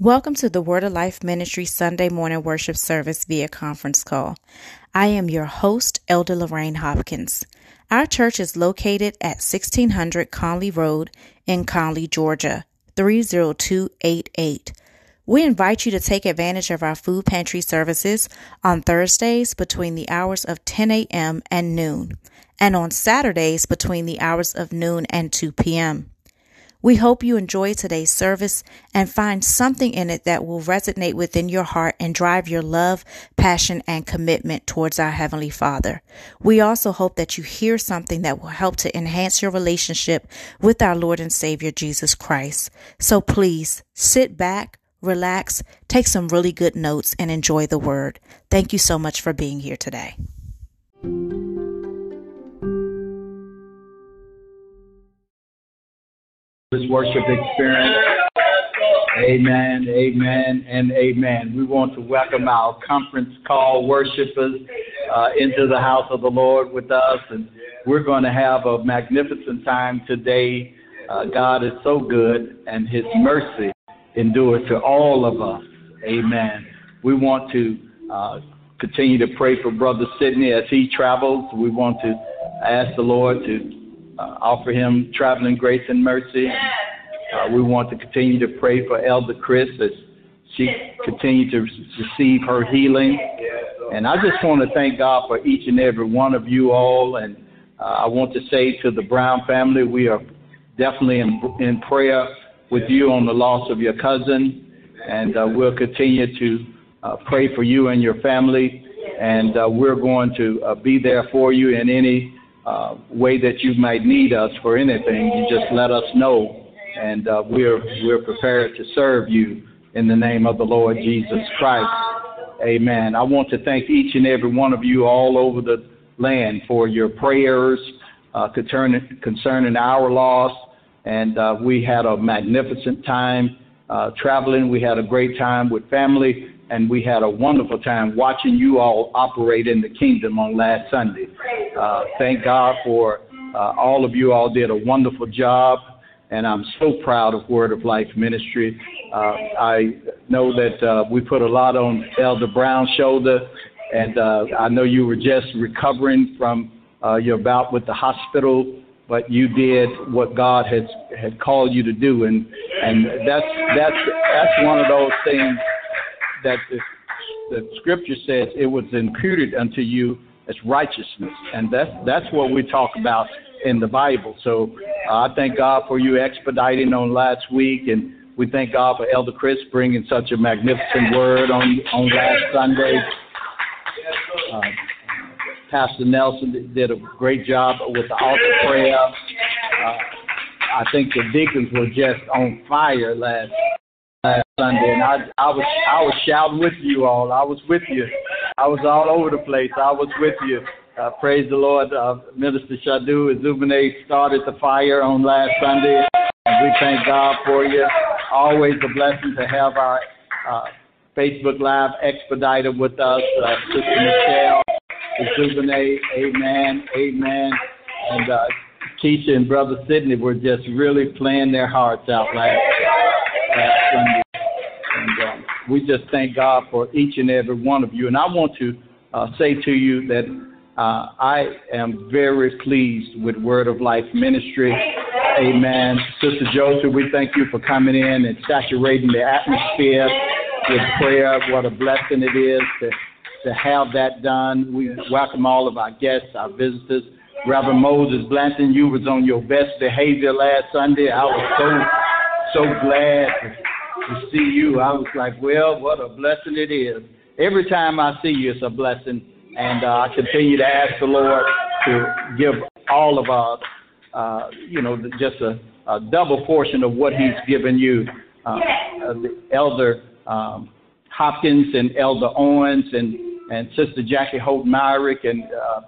Welcome to the Word of Life Ministry Sunday morning worship service via conference call. I am your host, Elder Lorraine Hopkins. Our church is located at 1600 Conley Road in Conley, Georgia, 30288. We invite you to take advantage of our food pantry services on Thursdays between the hours of 10 a.m. and noon, and on Saturdays between the hours of noon and 2 p.m. We hope you enjoy today's service and find something in it that will resonate within your heart and drive your love, passion, and commitment towards our Heavenly Father. We also hope that you hear something that will help to enhance your relationship with our Lord and Savior Jesus Christ. So please sit back, relax, take some really good notes, and enjoy the Word. Thank you so much for being here today. This worship experience. Amen, amen, and amen. We want to welcome our conference call worshipers uh, into the house of the Lord with us, and we're going to have a magnificent time today. Uh, God is so good, and His mercy endures to all of us. Amen. We want to uh, continue to pray for Brother Sidney as he travels. We want to ask the Lord to uh, offer him traveling grace and mercy. Uh, we want to continue to pray for Elder Chris as she continues to receive her healing. And I just want to thank God for each and every one of you all. And uh, I want to say to the Brown family, we are definitely in, in prayer with you on the loss of your cousin. And uh, we'll continue to uh, pray for you and your family. And uh, we're going to uh, be there for you in any uh, way that you might need us for anything, you just let us know, and uh, we're we're prepared to serve you in the name of the Lord Jesus Christ. Amen. I want to thank each and every one of you all over the land for your prayers uh, concerning concerning our loss, and uh, we had a magnificent time uh, traveling. We had a great time with family and we had a wonderful time watching you all operate in the kingdom on last Sunday. Uh, thank God for uh, all of you all did a wonderful job, and I'm so proud of Word of Life Ministry. Uh, I know that uh, we put a lot on Elder Brown's shoulder, and uh, I know you were just recovering from uh, your bout with the hospital, but you did what God has had called you to do, and and that's that's that's one of those things that the, the scripture says it was imputed unto you as righteousness, and that's that's what we talk about in the Bible. So uh, I thank God for you expediting on last week, and we thank God for Elder Chris bringing such a magnificent word on on last Sunday. Uh, Pastor Nelson did a great job with the altar prayer. Uh, I think the deacons were just on fire last last Sunday, and I I was I was shouting with you all. I was with you. I was all over the place. I was with you. Uh, praise the Lord. Uh, Minister Shadu Zubine started the fire on last Sunday, and we thank God for you. Always a blessing to have our uh, Facebook Live expediter with us, uh, Sister Michelle Zubine. Amen. Amen. And uh, Keisha and Brother Sidney were just really playing their hearts out last we just thank God for each and every one of you. And I want to uh, say to you that uh, I am very pleased with Word of Life Ministry. Amen. Sister Joseph, we thank you for coming in and saturating the atmosphere with prayer. What a blessing it is to, to have that done. We welcome all of our guests, our visitors. Reverend Moses Blanton, you was on your best behavior last Sunday. I was so so glad to, see you. I was like, well, what a blessing it is. Every time I see you, it's a blessing. And uh, I continue to ask the Lord to give all of us, uh, you know, just a, a double portion of what He's given you. Uh, uh, the Elder um, Hopkins and Elder Owens and, and Sister Jackie Holt Myrick and uh,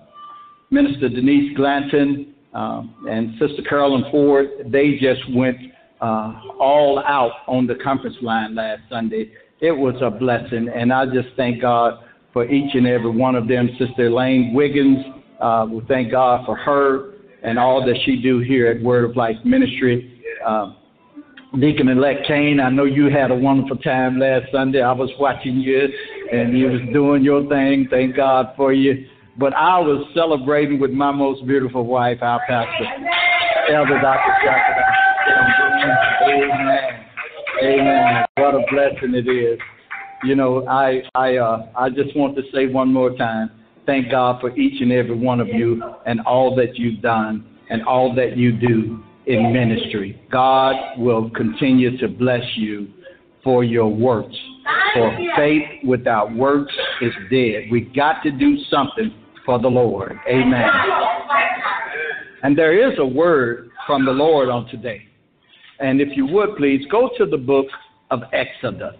Minister Denise Glanton um, and Sister Carolyn Ford, they just went uh, all out on the conference line last Sunday. It was a blessing, and I just thank God for each and every one of them. Sister Elaine Wiggins, uh, we thank God for her and all that she do here at Word of Life Ministry. Uh, Deacon elect Kane, I know you had a wonderful time last Sunday. I was watching you and you was doing your thing. Thank God for you. But I was celebrating with my most beautiful wife, our pastor, Elder Dr. Jackson. Amen. What a blessing it is. You know, I I uh I just want to say one more time, thank God for each and every one of you and all that you've done and all that you do in ministry. God will continue to bless you for your works. For faith without works is dead. We got to do something for the Lord. Amen. And there is a word from the Lord on today. And if you would please go to the book of Exodus.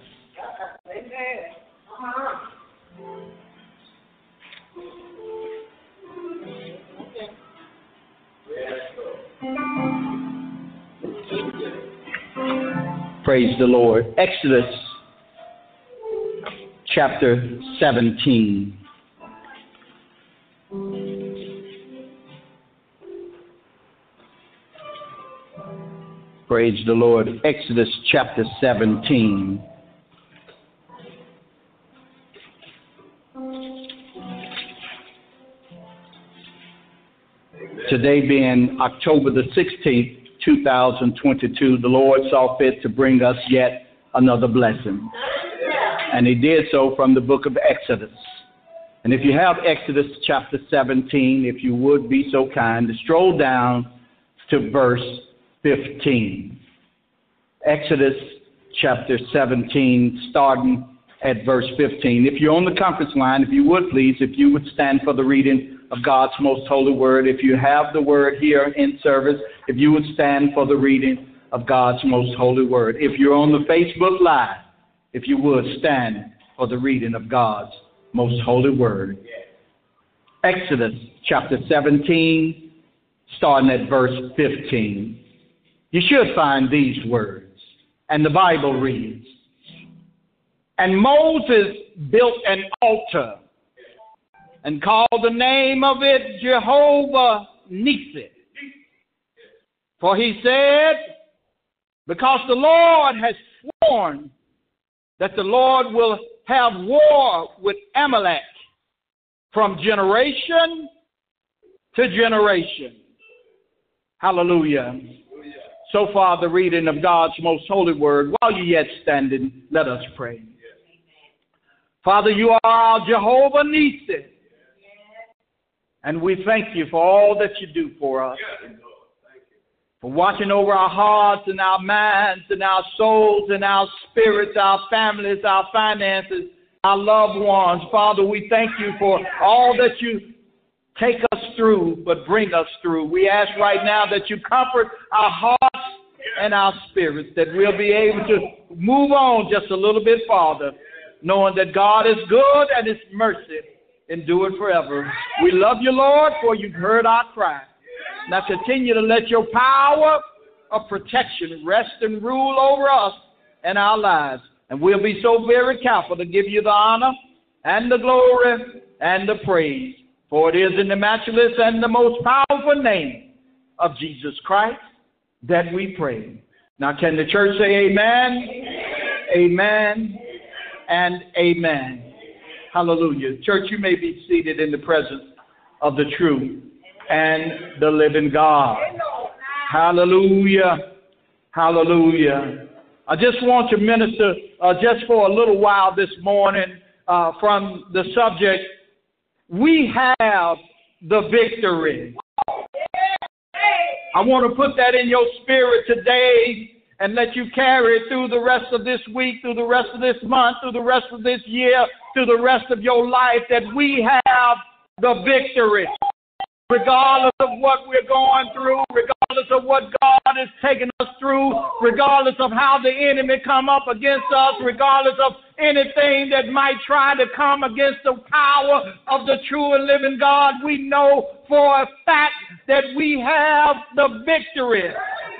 Praise the Lord. Exodus chapter 17. Praise the Lord. Exodus chapter 17. Today being October the 16th, 2022, the Lord saw fit to bring us yet another blessing. And He did so from the book of Exodus. And if you have Exodus chapter 17, if you would be so kind to stroll down to verse 15. Exodus chapter 17, starting at verse 15. If you're on the conference line, if you would please, if you would stand for the reading of God's most holy word. If you have the word here in service, if you would stand for the reading of God's most holy word. If you're on the Facebook Live, if you would stand for the reading of God's most holy word. Exodus chapter 17, starting at verse 15. You should find these words. And the Bible reads And Moses built an altar and called the name of it Jehovah Nissi. For he said, Because the Lord has sworn that the Lord will have war with Amalek from generation to generation. Hallelujah. So far, the reading of God's most holy word. While you yet standing, let us pray. Father, you are our Jehovah Nissi. And we thank you for all that you do for us. For watching over our hearts and our minds and our souls and our spirits, our families, our finances, our loved ones. Father, we thank you for all that you take us through, but bring us through. We ask right now that you comfort our hearts and our spirits, that we'll be able to move on just a little bit farther, knowing that God is good and His mercy endure forever. We love you, Lord, for you've heard our cry. Now continue to let your power of protection rest and rule over us and our lives. And we'll be so very careful to give you the honor and the glory and the praise. For it is in the matchless and the most powerful name of Jesus Christ that we pray. Now, can the church say amen? Amen, amen and amen. Hallelujah. Church, you may be seated in the presence of the true and the living God. Hallelujah. Hallelujah. I just want to minister uh, just for a little while this morning uh, from the subject, We Have the Victory. I want to put that in your spirit today and let you carry it through the rest of this week, through the rest of this month, through the rest of this year, through the rest of your life, that we have the victory. Regardless of what we're going through, regardless of what God is taking us through, regardless of how the enemy come up against us, regardless of anything that might try to come against the power of the true and living God, we know for a fact that we have the victory.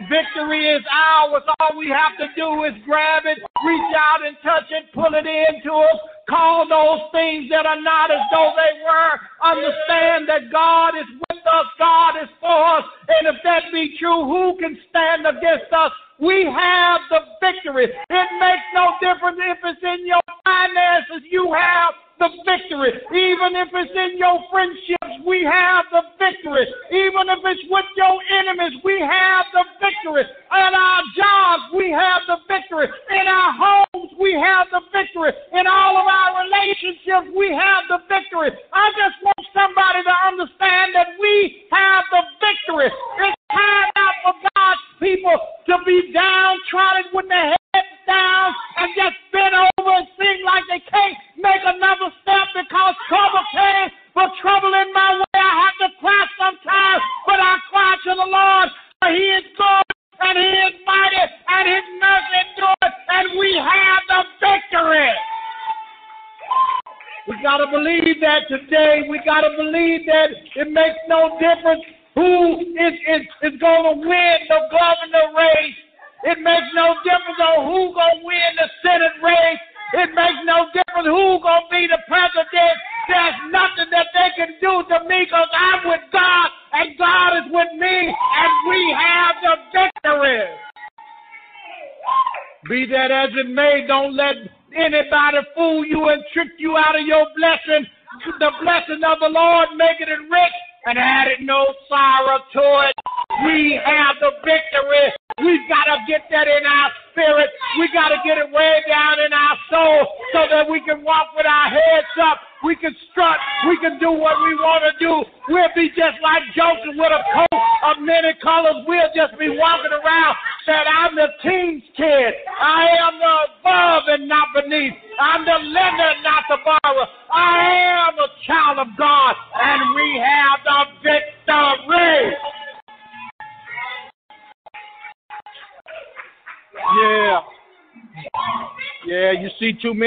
Victory is ours. All we have to do is grab it, reach out and touch it, pull it into us, Call those things that are not as though they were. Understand that God is with us, God is for us. And if that be true, who can stand against us? We have the victory. It makes no difference if it's in your finances, you have the victory. Even if it's in your friendships, we have the victory. Even if it's with your enemies, we have the victory. In our jobs, we have the victory. In our homes, we have the victory. In all of our relationships, we have the victory. I just want somebody to understand that we have the victory. It's time out for God's people to be downtrodden with their heads down and just bent over and seem like they can't make another step because trouble came. But trouble in my way, I have to cry sometimes, but I cry to the Lord. For he is good and he is mighty and his mercy endures, and we have the victory. We got to believe that today. We got to believe that it makes no difference who is, is, is going to win the governor race. It makes no difference on who's going to win the Senate race. It makes no difference who's going to be the president. There's nothing that they can do to me because I'm with God and God is with me and we have the victory. Be that as it may, don't let anybody fool you and trick you out of your blessing. The blessing of the Lord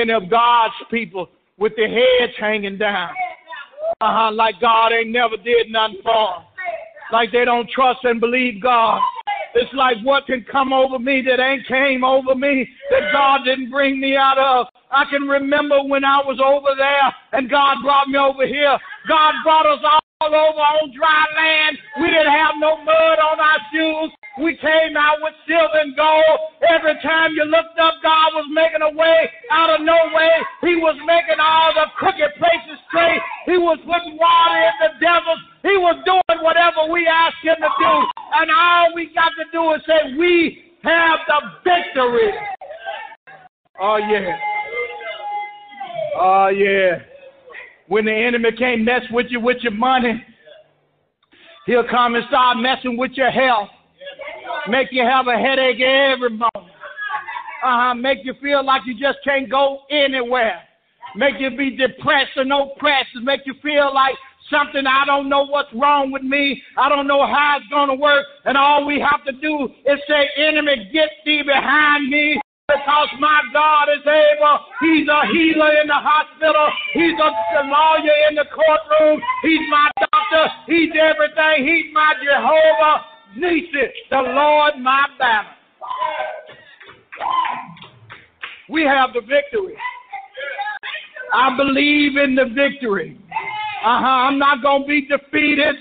many of God's people with their heads hanging down. Uh-huh, like God ain't never did nothing for them. Like they don't trust and believe God. It's like what can come over me that ain't came over me, that God didn't bring me out of. I can remember when I was over there and God brought me over here. God brought us all over on dry land. We didn't have no mud on our shoes. We came out with silver and gold. Every time you looked up, God was making a way out of no way. He was making all the crooked places straight. He was putting water in the devils. He was doing whatever we asked him to do. And all we got to do is say, we have the victory. Oh, yeah. Oh, yeah. When the enemy can't mess with you with your money, he'll come and start messing with your health. Make you have a headache every morning. Uh-huh. Make you feel like you just can't go anywhere. Make you be depressed and oppressed. Make you feel like something I don't know what's wrong with me. I don't know how it's going to work. And all we have to do is say, enemy, get thee behind me because my God is able. He's a healer in the hospital. He's a lawyer in the courtroom. He's my doctor. He's everything. He's my Jehovah. Nissi, the Lord my banner. We have the victory. I believe in the victory. Uh huh. I'm not going to be defeated.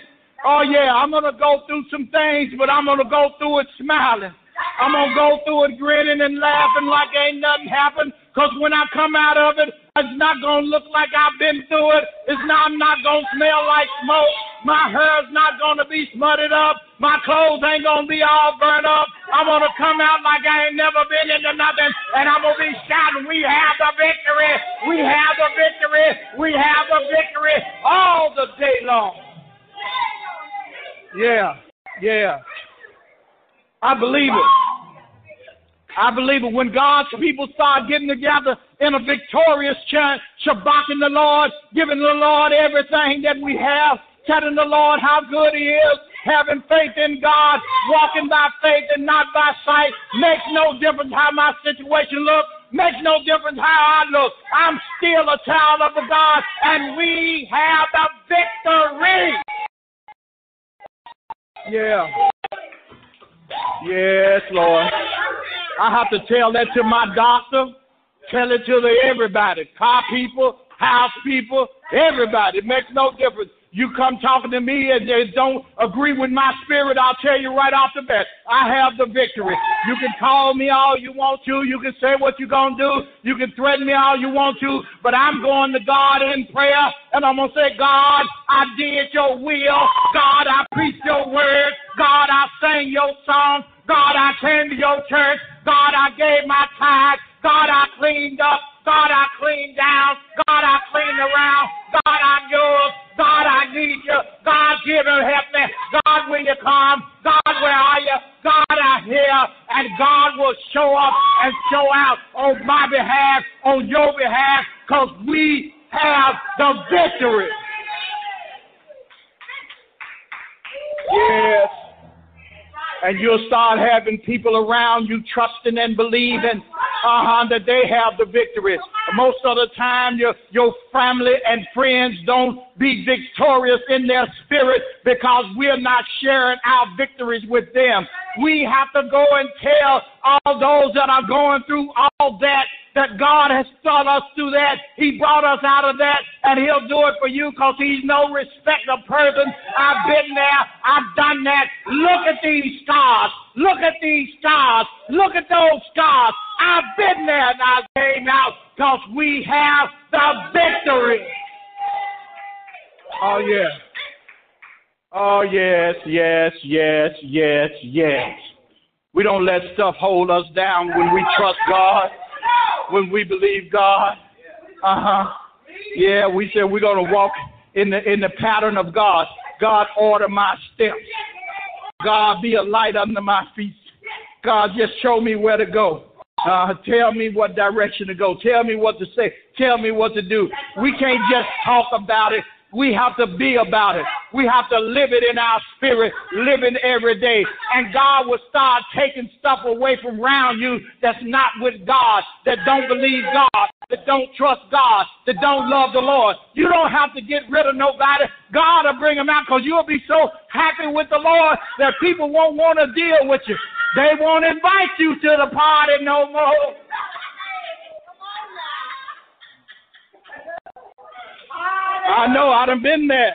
Oh, yeah, I'm going to go through some things, but I'm going to go through it smiling. I'm going to go through it grinning and laughing like ain't nothing happened. Because when I come out of it, it's not going to look like I've been through it. It's not, I'm not going to smell like smoke. My hair's not going to be smutted up. My clothes ain't going to be all burnt up. I'm going to come out like I ain't never been into nothing. And I'm going to be shouting, we have the victory. We have the victory. We have the victory all the day long. Yeah, yeah. I believe it. I believe it. When God's people start getting together in a victorious church, shabbaking the Lord, giving the Lord everything that we have, telling the Lord how good He is, having faith in God, walking by faith and not by sight, makes no difference how my situation looks, makes no difference how I look. I'm still a child of God, and we have the victory. Yeah. Yes, Lord. I have to tell that to my doctor. Tell it to everybody. Car people, house people, everybody. It makes no difference. You come talking to me and they don't agree with my spirit, I'll tell you right off the bat, I have the victory. You can call me all you want to. You can say what you're going to do. You can threaten me all you want to. But I'm going to God in prayer and I'm going to say, God, I did your will. God, I preached your word. God, I sang your song. God, I came to your church. God, I gave my tithe. God, I cleaned up. God, I cleaned down. God, I cleaned around. God, I'm yours. God, I need you. God, give me, help me. God, will you come? God, where are you? God, I hear. And God will show up and show out on my behalf, on your behalf, because we have the victory. Yes. And you'll start having people around you trusting and believing uh-huh, that they have the victory. Most of the time, your, your family and friends don't be victorious in their spirit because we're not sharing our victories with them. We have to go and tell all those that are going through all that that God has brought us through that. He brought us out of that, and He'll do it for you because He's no respect of person. I've been there. I've done that. Look at these scars. Look at these scars. Look at those scars. I've been there and I came out because we have the victory. Oh, yeah. Oh, yes, yes, yes, yes, yes. We don't let stuff hold us down when we trust God when we believe God. Uh huh. Yeah, we said we're going to walk in the in the pattern of God. God order my steps. God be a light under my feet. God just show me where to go. Uh, tell me what direction to go. Tell me what to say. Tell me what to do. We can't just talk about it. We have to be about it. We have to live it in our spirit, living every day. And God will start taking stuff away from around you that's not with God, that don't believe God, that don't trust God, that don't love the Lord. You don't have to get rid of nobody. God will bring them out because you'll be so happy with the Lord that people won't want to deal with you. They won't invite you to the party no more. I know. I done been there.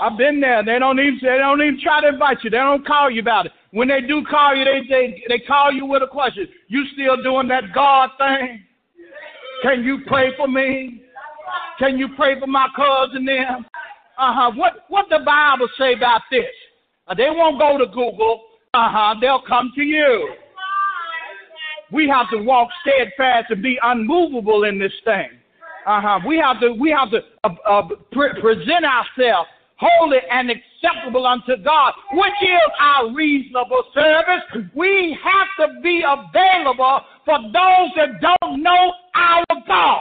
I've been there. They don't even they don't even try to invite you. They don't call you about it. When they do call you, they they they call you with a question. You still doing that God thing? Can you pray for me? Can you pray for my cousin them? Uh huh. What what the Bible say about this? Uh, they won't go to Google. Uh huh. They'll come to you. We have to walk steadfast and be unmovable in this thing. Uh-huh. We have to we have to uh, uh, pre- present ourselves holy and acceptable unto God, which is our reasonable service. We have to be available for those that don't know our God.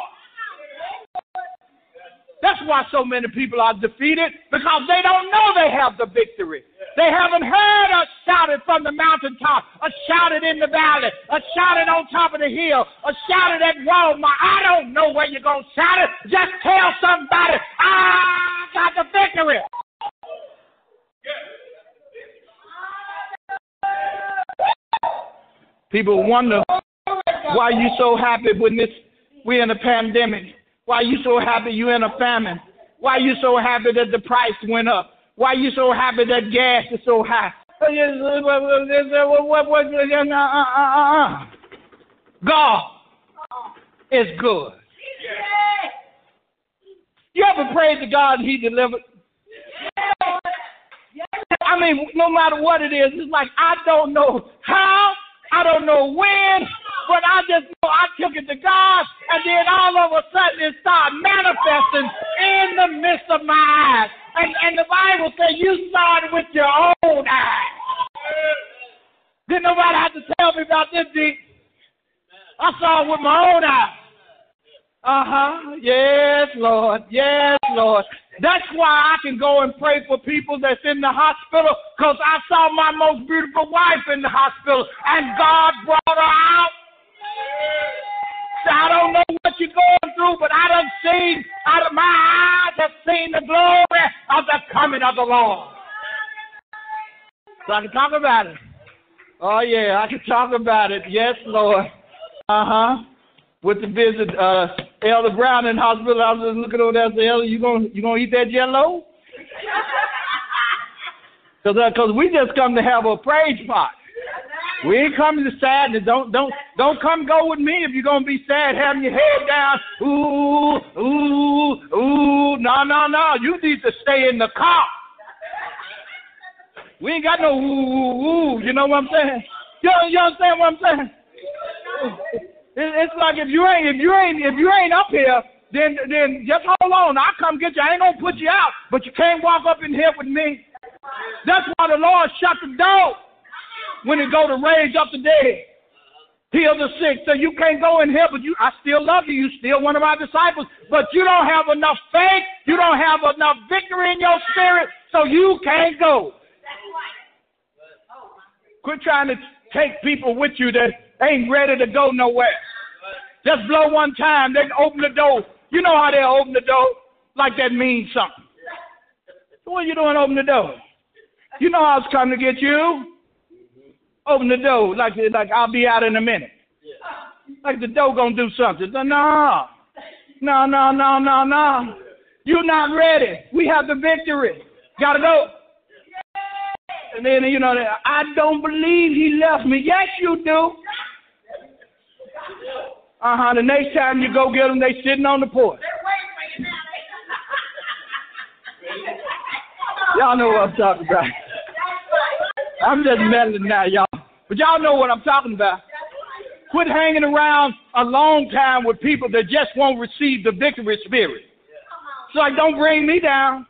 That's why so many people are defeated because they don't know they have the victory. They haven't heard us shouted from the mountaintop, us shouted in the valley, us shouted on top of the hill, us shouted at Walmart. I don't know where you're going to shout it. Just tell somebody, I got the victory. People wonder why you're so happy when this we're in a pandemic. Why you so happy you in a famine? Why you so happy that the price went up? Why you so happy that gas is so high? God is good. You ever prayed to God and He delivered? I mean, no matter what it is, it's like I don't know how, I don't know when, but I just know I took it to God, and then all of a sudden it started manifesting in the midst of my eyes. And, and the Bible says you saw it with your own eyes. Didn't nobody have to tell me about this, deep. I saw it with my own eyes. Uh huh. Yes, Lord. Yes, Lord. That's why I can go and pray for people that's in the hospital because I saw my most beautiful wife in the hospital and God brought her out. I don't know what you're going through, but I done seen out of my eyes have seen the glory of the coming of the Lord. So I can talk about it. Oh yeah, I can talk about it. Yes, Lord. Uh huh. With the visit uh, Elder Brown in hospital. I was just looking over there and said, Elder, you gonna you gonna eat that jello? Cause, uh, cause we just come to have a praise party. We ain't coming to sadness. Don't don't don't come go with me if you're gonna be sad, having your head down. Ooh, ooh, ooh. No, no, no. You need to stay in the car. We ain't got no ooh, ooh, ooh. You know what I'm saying? You, you understand what I'm saying? It's like if you ain't if you ain't if you ain't up here, then then just hold on. I'll come get you. I ain't gonna put you out, but you can't walk up in here with me. That's why the Lord shut the door when he go to raise up the dead, heal the sick. So you can't go in here, but you, I still love you. You still one of my disciples, but you don't have enough faith. You don't have enough victory in your spirit, so you can't go. Quit trying to take people with you that ain't ready to go nowhere. Just blow one time, they open the door. You know how they open the door? Like that means something. So what are you doing open the door? You know I was coming to get you. Open the door like like I'll be out in a minute. Like the door gonna do something. No, no, no, no, no, no. You're not ready. We have the victory. Gotta go. And then you know I don't believe he left me. Yes, you do. Uh huh. The next time you go get them, they sitting on the porch. Y'all know what I'm talking about. I'm just meddling now, y'all. But y'all know what I'm talking about. Quit hanging around a long time with people that just won't receive the victory spirit. It's like, don't bring me down.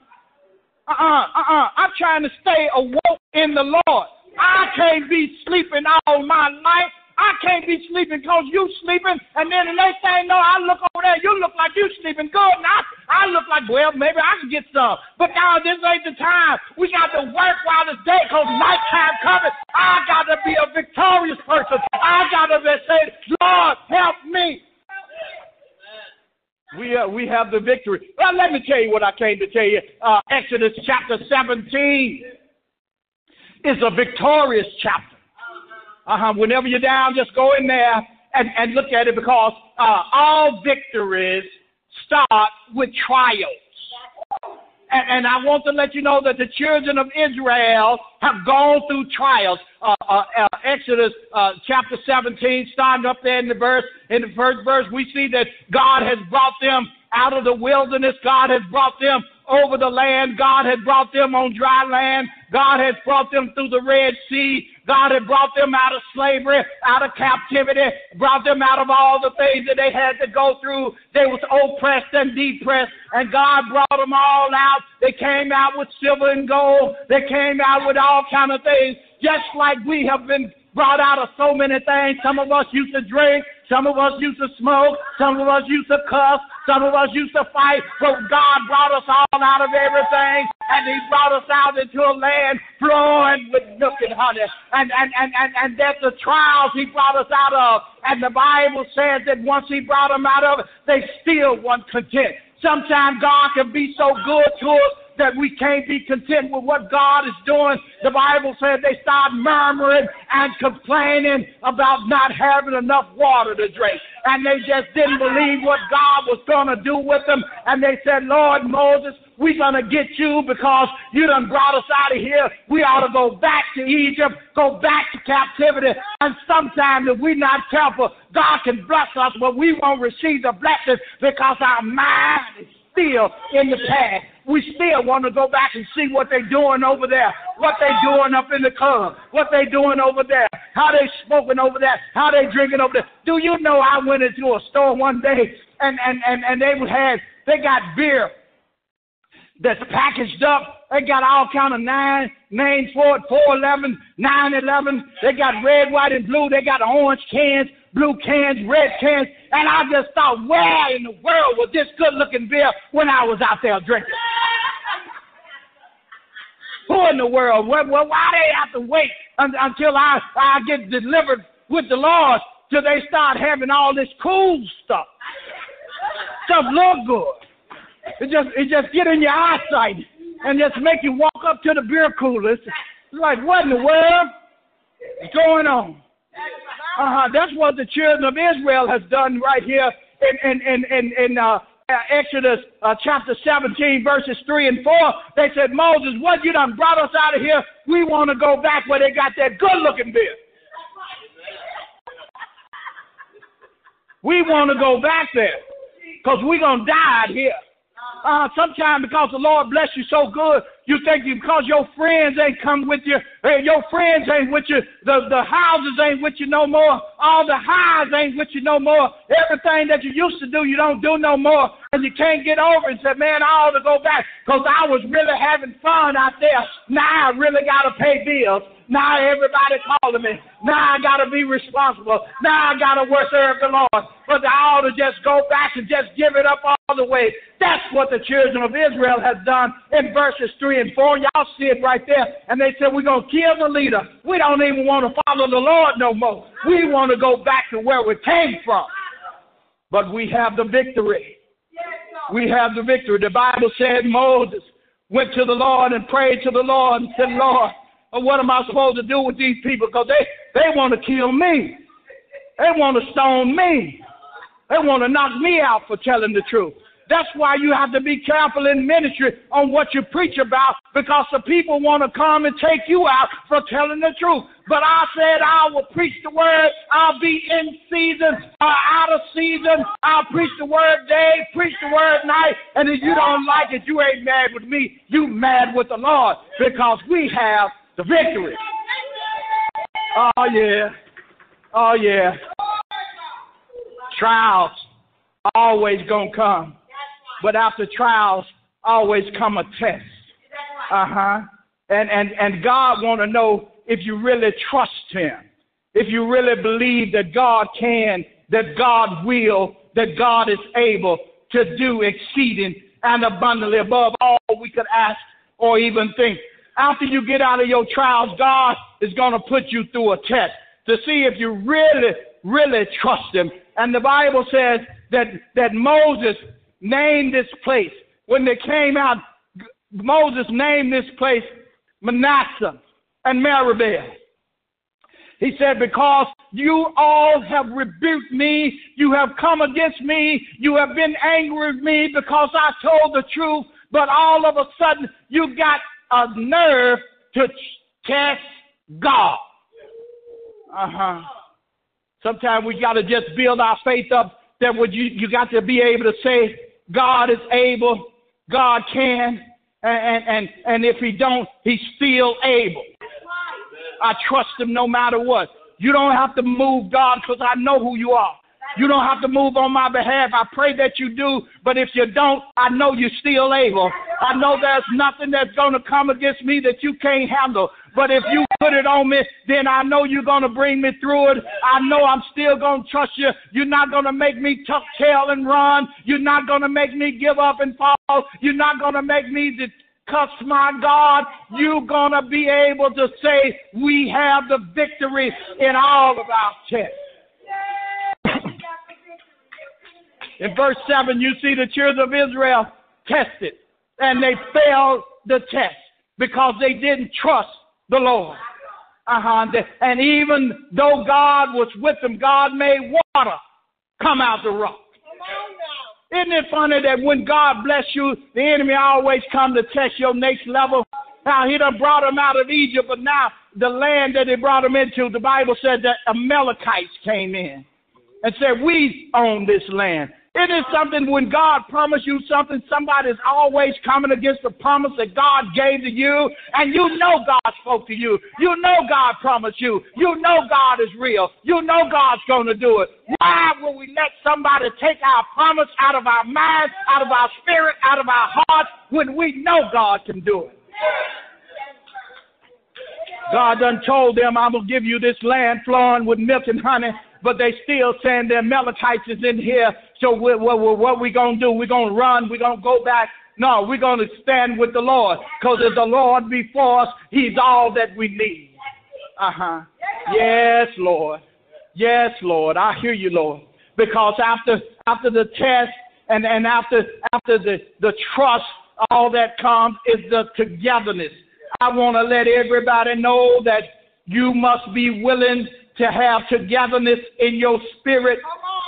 Uh-uh, uh-uh. I'm trying to stay awoke in the Lord. I can't be sleeping all my life. I can't be sleeping because you sleeping, and then the next thing know, I look over there, you look like you sleeping good, I, I look like, well, maybe I can get some. But now this ain't the time. We got to work while it's day because nighttime coming. I got to be a victorious person. I got to saying, Lord, help me. We, uh, we have the victory. Well, let me tell you what I came to tell you. Uh, Exodus chapter 17 is a victorious chapter. Uh-huh. Whenever you're down, just go in there and, and look at it because uh, all victories start with trials. And, and, I want to let you know that the children of Israel have gone through trials. Uh, uh, uh, Exodus uh, chapter 17, starting up there in the verse, in the first verse, we see that God has brought them out of the wilderness. God has brought them over the land. God has brought them on dry land. God has brought them through the Red Sea. God had brought them out of slavery, out of captivity, brought them out of all the things that they had to go through. They was oppressed and depressed, and God brought them all out. They came out with silver and gold. They came out with all kind of things, just like we have been brought out of so many things. Some of us used to drink. Some of us used to smoke. Some of us used to cuss. Some of us used to fight. But God brought us all out of everything. And He brought us out into a land flowing with milk and honey. And, and, and, and, and that's the trials He brought us out of. And the Bible says that once He brought them out of it, they still weren't content. Sometimes God can be so good to us that we can't be content with what God is doing. The Bible said they start murmuring and complaining about not having enough water to drink. And they just didn't believe what God was going to do with them. And they said, Lord Moses, we're going to get you because you done brought us out of here. We ought to go back to Egypt, go back to captivity. And sometimes if we're not careful, God can bless us, but we won't receive the blessing because our mind is still in the past we still want to go back and see what they're doing over there, what they're doing up in the club, what they're doing over there, how they smoking over there, how they drinking over there. Do you know I went into a store one day and and and, and they had they got beer that's packaged up. They got all kind of nine names for it, 411, 911. They got red, white, and blue. They got orange cans, blue cans, red cans. And I just thought, where in the world was this good looking beer when I was out there drinking? Who in the world? Well, why they have to wait until I, I get delivered with the Lord till they start having all this cool stuff? Stuff look good. It just it just get in your eyesight and just make you walk up to the beer coolers. It's like what in the world is going on? Uh-huh. That's what the children of Israel has done right here in in in in, in uh, Exodus uh, chapter 17, verses 3 and 4. They said, Moses, what you done brought us out of here? We want to go back where they got that good looking beard. We want to go back there because we're going to die here. Uh, sometimes because the Lord bless you so good, you think because your friends ain't come with you, eh, your friends ain't with you, the, the houses ain't with you no more, all the highs ain't with you no more, everything that you used to do, you don't do no more, and you can't get over it and say, man, I ought to go back because I was really having fun out there. Now I really got to pay bills. Now everybody calling me. Now I got to be responsible. Now I got to work the Lord. But I ought to just go back and just give it up all the way. That's what the children of Israel have done in verses 3 and 4. Y'all see it right there. And they said, we're going to kill the leader. We don't even want to follow the Lord no more. We want to go back to where we came from. But we have the victory. We have the victory. The Bible said Moses went to the Lord and prayed to the Lord and said, Lord, what am I supposed to do with these people? Because they, they want to kill me. They want to stone me. They want to knock me out for telling the truth. That's why you have to be careful in ministry on what you preach about because the people want to come and take you out for telling the truth. But I said I will preach the word. I'll be in season or out of season. I'll preach the word day, preach the word night. And if you don't like it, you ain't mad with me. You mad with the Lord because we have the victory. Oh, yeah. Oh, yeah. Trials always going to come. But after trials, always come a test. Uh-huh. And, and, and God want to know if you really trust him. If you really believe that God can, that God will, that God is able to do exceeding and abundantly above all we could ask or even think after you get out of your trials, God is going to put you through a test to see if you really, really trust Him. And the Bible says that, that Moses named this place. When they came out, Moses named this place Manasseh and Meribah. He said, Because you all have rebuked me, you have come against me, you have been angry with me because I told the truth, but all of a sudden you got a nerve to test God. Uh huh. Sometimes we got to just build our faith up. That would you you got to be able to say God is able, God can, and and and if He don't, He's still able. I trust Him no matter what. You don't have to move God because I know who you are. You don't have to move on my behalf. I pray that you do, but if you don't, I know you're still able. I know there's nothing that's going to come against me that you can't handle. But if you put it on me, then I know you're going to bring me through it. I know I'm still going to trust you. You're not going to make me tuck tail and run. You're not going to make me give up and fall. You're not going to make me cuss my God. You're going to be able to say, we have the victory in all of our tests. In verse 7, you see the children of Israel tested, and they failed the test because they didn't trust the Lord. Uh-huh. And even though God was with them, God made water come out the rock. Isn't it funny that when God bless you, the enemy always come to test your next level? Now, he done brought them out of Egypt, but now the land that he brought them into, the Bible said that Amalekites came in and said, we own this land. It is something when God promised you something, somebody's always coming against the promise that God gave to you, and you know God spoke to you. You know God promised you. You know God is real. You know God's going to do it. Why will we let somebody take our promise out of our mind, out of our spirit, out of our heart, when we know God can do it? God done told them, I'm going to give you this land flowing with milk and honey, but they still saying their Amalekites is in here so what, what, what we to do? We're to run. We're to go back. No, we're to stand with the Lord because if the Lord be for us, He's all that we need. Uh huh. Yes, Lord. Yes, Lord. I hear you, Lord. Because after after the test and, and after after the, the trust, all that comes is the togetherness. I want to let everybody know that you must be willing to have togetherness in your spirit.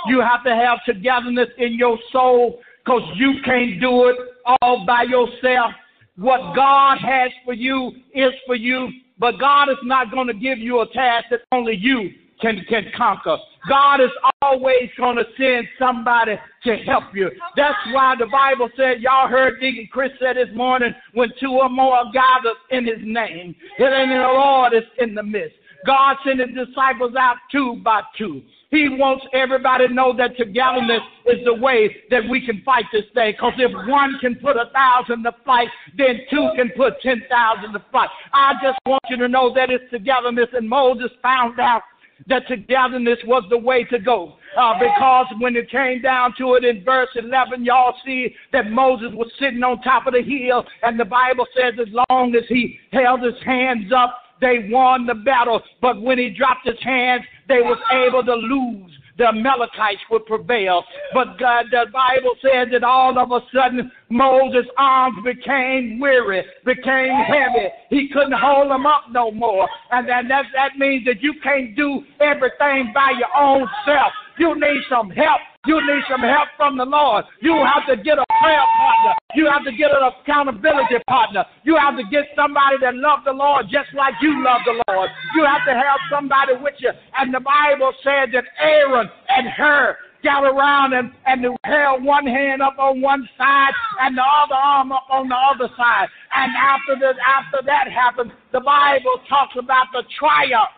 You have to have togetherness in your soul because you can't do it all by yourself. What God has for you is for you, but God is not going to give you a task that only you can, can conquer. God is always going to send somebody to help you. That's why the Bible said, y'all heard Deacon Chris said this morning, when two or more are gathered in his name, then the Lord is in the midst. God sent his disciples out two by two. He wants everybody to know that togetherness is the way that we can fight this thing. Because if one can put a thousand to fight, then two can put ten thousand to fight. I just want you to know that it's togetherness. And Moses found out that togetherness was the way to go. Uh, because when it came down to it in verse 11, y'all see that Moses was sitting on top of the hill, and the Bible says as long as he held his hands up, they won the battle. But when he dropped his hands, they was able to lose the Amalekites would prevail. But God, the Bible says that all of a sudden Moses' arms became weary, became heavy. He couldn't hold them up no more. And then that, that means that you can't do everything by your own self. You need some help. You need some help from the Lord. You have to get a prayer partner. You have to get an accountability partner. You have to get somebody that loves the Lord just like you love the Lord. You have to have somebody with you. And the Bible said that Aaron and Hur got around and, and held one hand up on one side and the other arm up on the other side. And after, the, after that happened, the Bible talks about the triumph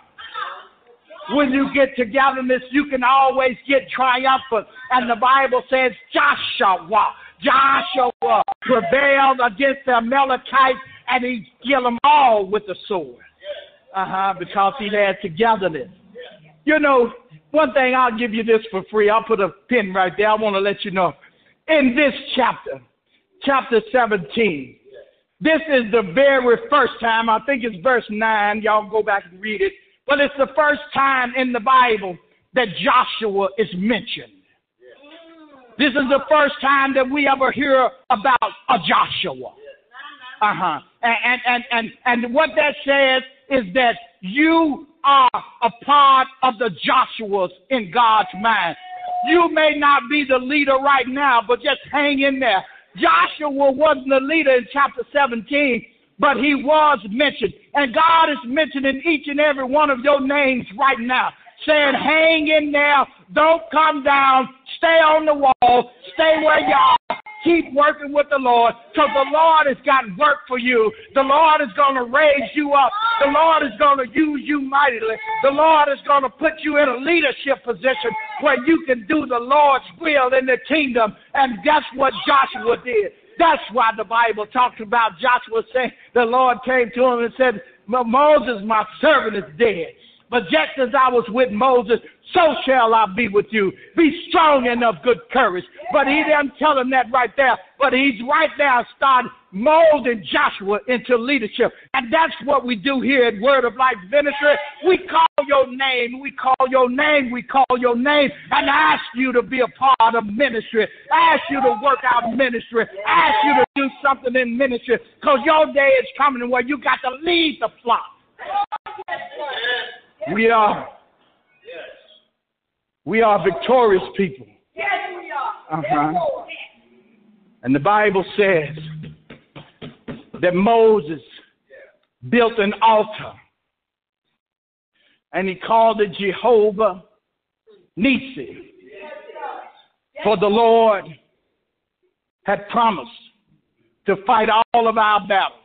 when you get togetherness, you can always get triumphant. And the Bible says Joshua, Joshua prevailed against the Amalekites and he killed them all with the sword. Uh huh, because he had togetherness. You know, one thing I'll give you this for free. I'll put a pin right there. I want to let you know. In this chapter, chapter 17, this is the very first time, I think it's verse 9. Y'all go back and read it well, it's the first time in the Bible that Joshua is mentioned. This is the first time that we ever hear about a Joshua. Uh huh. And, and, and, and what that says is that you are a part of the Joshuas in God's mind. You may not be the leader right now, but just hang in there. Joshua wasn't the leader in chapter 17, but he was mentioned. And God is mentioning each and every one of your names right now, saying, hang in there, don't come down, stay on the wall, stay where you are. Keep working with the Lord because the Lord has got work for you. The Lord is going to raise you up. The Lord is going to use you mightily. The Lord is going to put you in a leadership position where you can do the Lord's will in the kingdom. And that's what Joshua did. That's why the Bible talks about Joshua saying the Lord came to him and said, Moses, my servant, is dead. But just as I was with Moses, so shall I be with you. Be strong and of good courage. But he didn't tell him that right there. But he's right now started molding Joshua into leadership. And that's what we do here at Word of Life Ministry. We call your name, we call your name, we call your name, and ask you to be a part of ministry. Ask you to work out ministry. Ask you to do something in ministry. Because your day is coming where you got to lead the flock. We are. Yes. We are victorious people. Yes, we are. Uh-huh. And the Bible says that Moses built an altar and he called it Jehovah Nissi. For the Lord had promised to fight all of our battles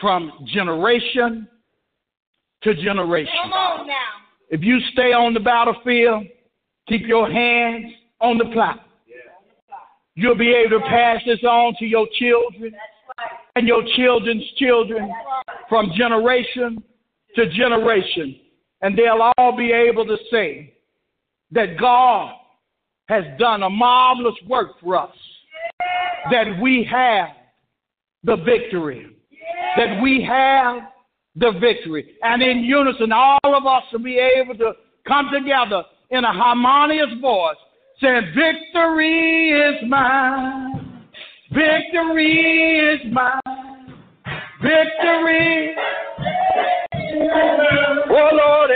from generation to generation. Come on now. If you stay on the battlefield, keep your hands on the plow. Yeah. You'll be able to pass this on to your children and your children's children from generation to generation. And they'll all be able to say that God has done a marvelous work for us, that we have the victory, that we have the victory. And in unison, all of us will be able to come together in a harmonious voice saying, Victory is mine. Victory is mine. Victory. Oh, Lord.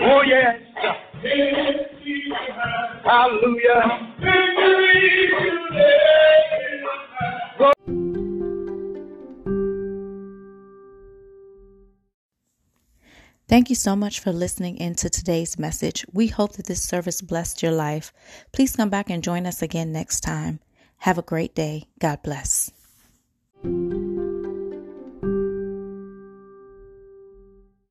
Oh, yes. Hallelujah. Victory. Thank you so much for listening in to today's message. We hope that this service blessed your life. Please come back and join us again next time. Have a great day. God bless.